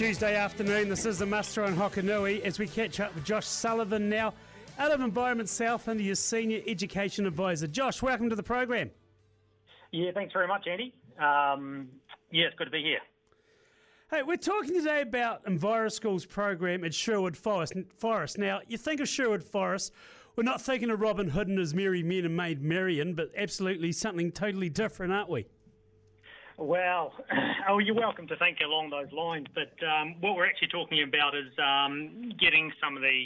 Tuesday afternoon. This is the Muster on Hokonui as we catch up with Josh Sullivan now out of Environment Southland, your Senior Education Advisor. Josh, welcome to the program. Yeah, thanks very much, Andy. Um, yeah, it's good to be here. Hey, we're talking today about EnviroSchool's program at Sherwood Forest. Forest. Now, you think of Sherwood Forest, we're not thinking of Robin Hood and his merry men and Maid Marian, but absolutely something totally different, aren't we? Well, oh, you're welcome to think along those lines. But um, what we're actually talking about is um, getting some of the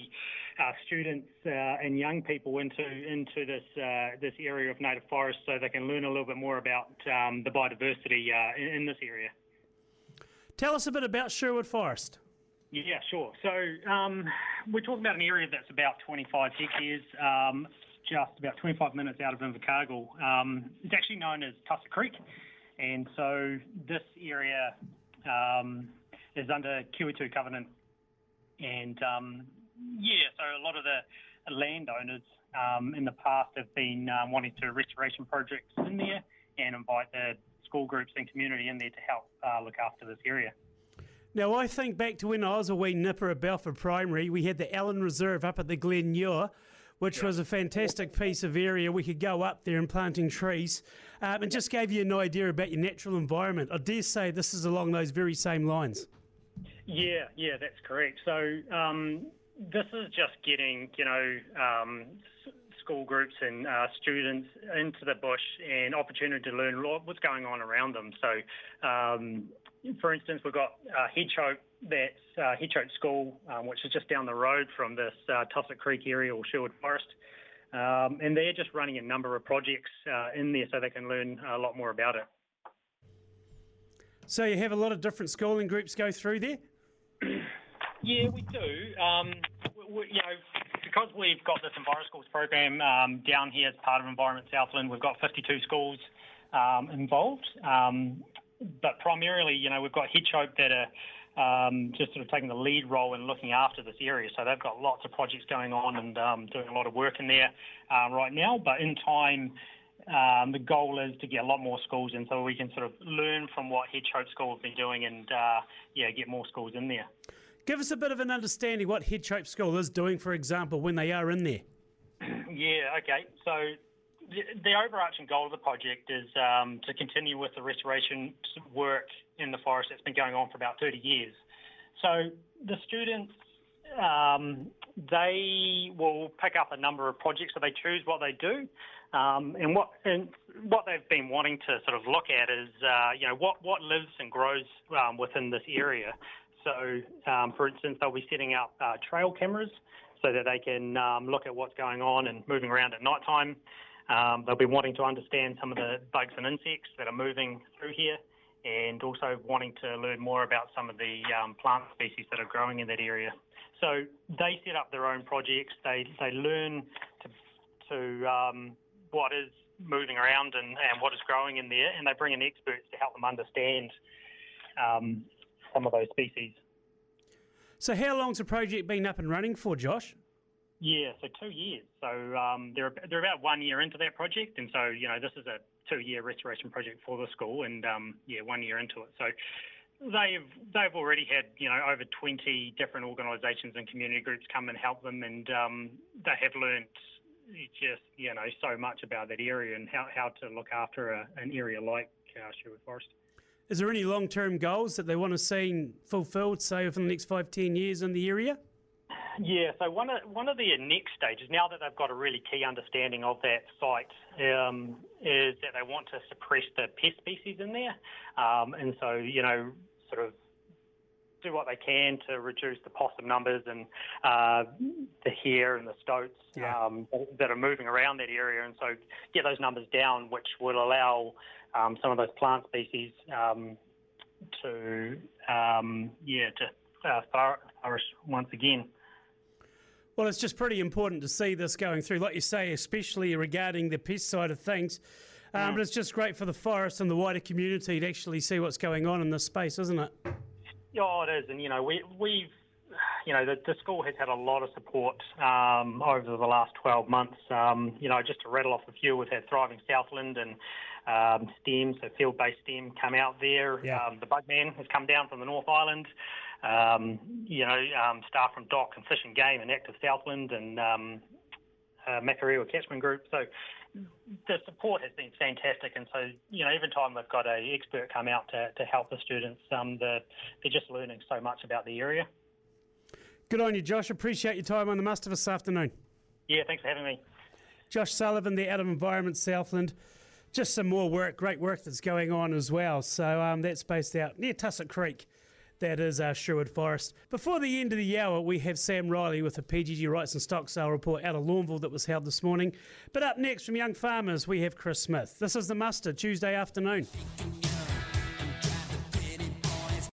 uh, students uh, and young people into into this uh, this area of native forest, so they can learn a little bit more about um, the biodiversity uh, in, in, this area. Tell us a bit about Sherwood Forest. Yeah, sure. So um, we're talking about an area that's about 25 hectares. Um, just about 25 minutes out of Invercargill. Um, it's actually known as Tussock Creek. And so this area um, is under QEII covenant. And um, yeah, so a lot of the landowners um, in the past have been um, wanting to restoration projects in there and invite the school groups and community in there to help uh, look after this area. Now, I think back to when I was a wee nipper at Balfour Primary, we had the Allen Reserve up at the Glen Ewer, which was a fantastic piece of area. We could go up there and planting trees. Um, and just gave you an idea about your natural environment. I dare say this is along those very same lines. Yeah, yeah, that's correct. So um, this is just getting, you know, um, school groups and uh, students into the bush and opportunity to learn what's going on around them. So, um, for instance, we've got uh, Hedgehope, that's uh, Hedgehope School, um, which is just down the road from this uh, Tussock Creek area or Sherwood Forest. Um, and they're just running a number of projects uh, in there so they can learn a lot more about it. So you have a lot of different schooling groups go through there? yeah, we do. Um, we, you know, because we've got this EnviroSchools program um, down here as part of Environment Southland, we've got 52 schools um, involved. Um, but primarily, you know, we've got Hedgehope that are um, just sort of taking the lead role in looking after this area. So they've got lots of projects going on and um, doing a lot of work in there uh, right now. But in time, um, the goal is to get a lot more schools in so we can sort of learn from what Hedgehope School have been doing and uh, yeah, get more schools in there. Give us a bit of an understanding what Hedgehope School is doing, for example, when they are in there. yeah, okay. So the, the, overarching goal of the project is um, to continue with the restoration work in the forest that's been going on for about 30 years. So the students, um, they will pick up a number of projects, so they choose what they do. Um, and what and what they've been wanting to sort of look at is, uh, you know, what, what lives and grows um, within this area. So, um, for instance, they'll be setting up uh, trail cameras so that they can um, look at what's going on and moving around at night time. Um, they'll be wanting to understand some of the bugs and insects that are moving through here and also wanting to learn more about some of the um, plant species that are growing in that area. So they set up their own projects. They they learn to to um, what is moving around and, and what is growing in there, and they bring in experts to help them understand um, some of those species. So how long's the project been up and running for, Josh? Yeah, so two years. So um, they're they're about one year into that project, and so you know this is a two-year restoration project for the school, and um, yeah, one year into it. So they've they've already had you know over 20 different organisations and community groups come and help them, and um, they have learnt just you know so much about that area and how, how to look after a, an area like uh, Sherwood Forest. Is there any long-term goals that they want to see fulfilled, say, within the next five, ten years in the area? Yeah, so one of one of the next stages, now that they've got a really key understanding of that site, um, is that they want to suppress the pest species in there, um, and so you know, sort of do what they can to reduce the possum numbers and uh, the hare and the stoats yeah. um, that are moving around that area, and so get those numbers down, which will allow um, some of those plant species um, to um, yeah to uh, flourish once again. Well, it's just pretty important to see this going through, like you say, especially regarding the pest side of things. Um. But it's just great for the forest and the wider community to actually see what's going on in this space, isn't it? Yeah, it is. And, you know, we, we've, you know, the, the school has had a lot of support um, over the last 12 months. Um, you know, just to rattle off a few, we've had Thriving Southland and um, STEM, so field-based STEM, come out there. Yeah. Um, the Bugman has come down from the North Island. um, you know, um, staff from DOC and Fish and Game and Active Southland and um, uh, Makarewa Catchment Group. So the support has been fantastic, and so you know, every time we've got an expert come out to, to help the students, um, the, they're just learning so much about the area. Good on you, Josh. Appreciate your time on the muster this afternoon. Yeah, thanks for having me. Josh Sullivan, the Out of Environment Southland. Just some more work, great work that's going on as well. So um, that's based out near Tussock Creek. That is uh, Sherwood Forest. Before the end of the hour, we have Sam Riley with the PGG Wrightson Stock Sale report out of Lorneville that was held this morning. But up next from Young Farmers, we have Chris Smith. This is the Muster Tuesday afternoon.